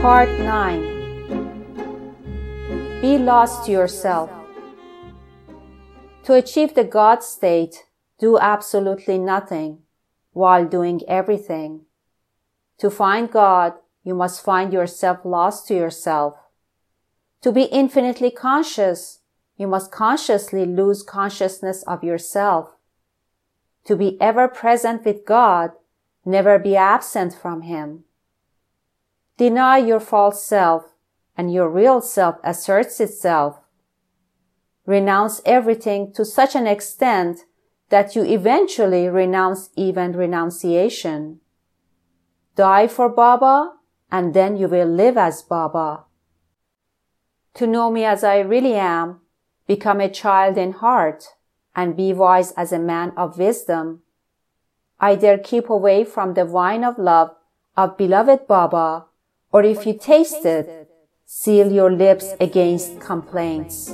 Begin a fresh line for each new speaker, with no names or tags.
Part 9 Be lost to yourself. To achieve the God state, do absolutely nothing while doing everything. To find God, you must find yourself lost to yourself. To be infinitely conscious, you must consciously lose consciousness of yourself. To be ever present with God, never be absent from Him. Deny your false self and your real self asserts itself. Renounce everything to such an extent that you eventually renounce even renunciation. Die for Baba and then you will live as Baba. To know me as I really am, become a child in heart and be wise as a man of wisdom. I dare keep away from the wine of love of beloved Baba or if you taste it, seal your lips against complaints.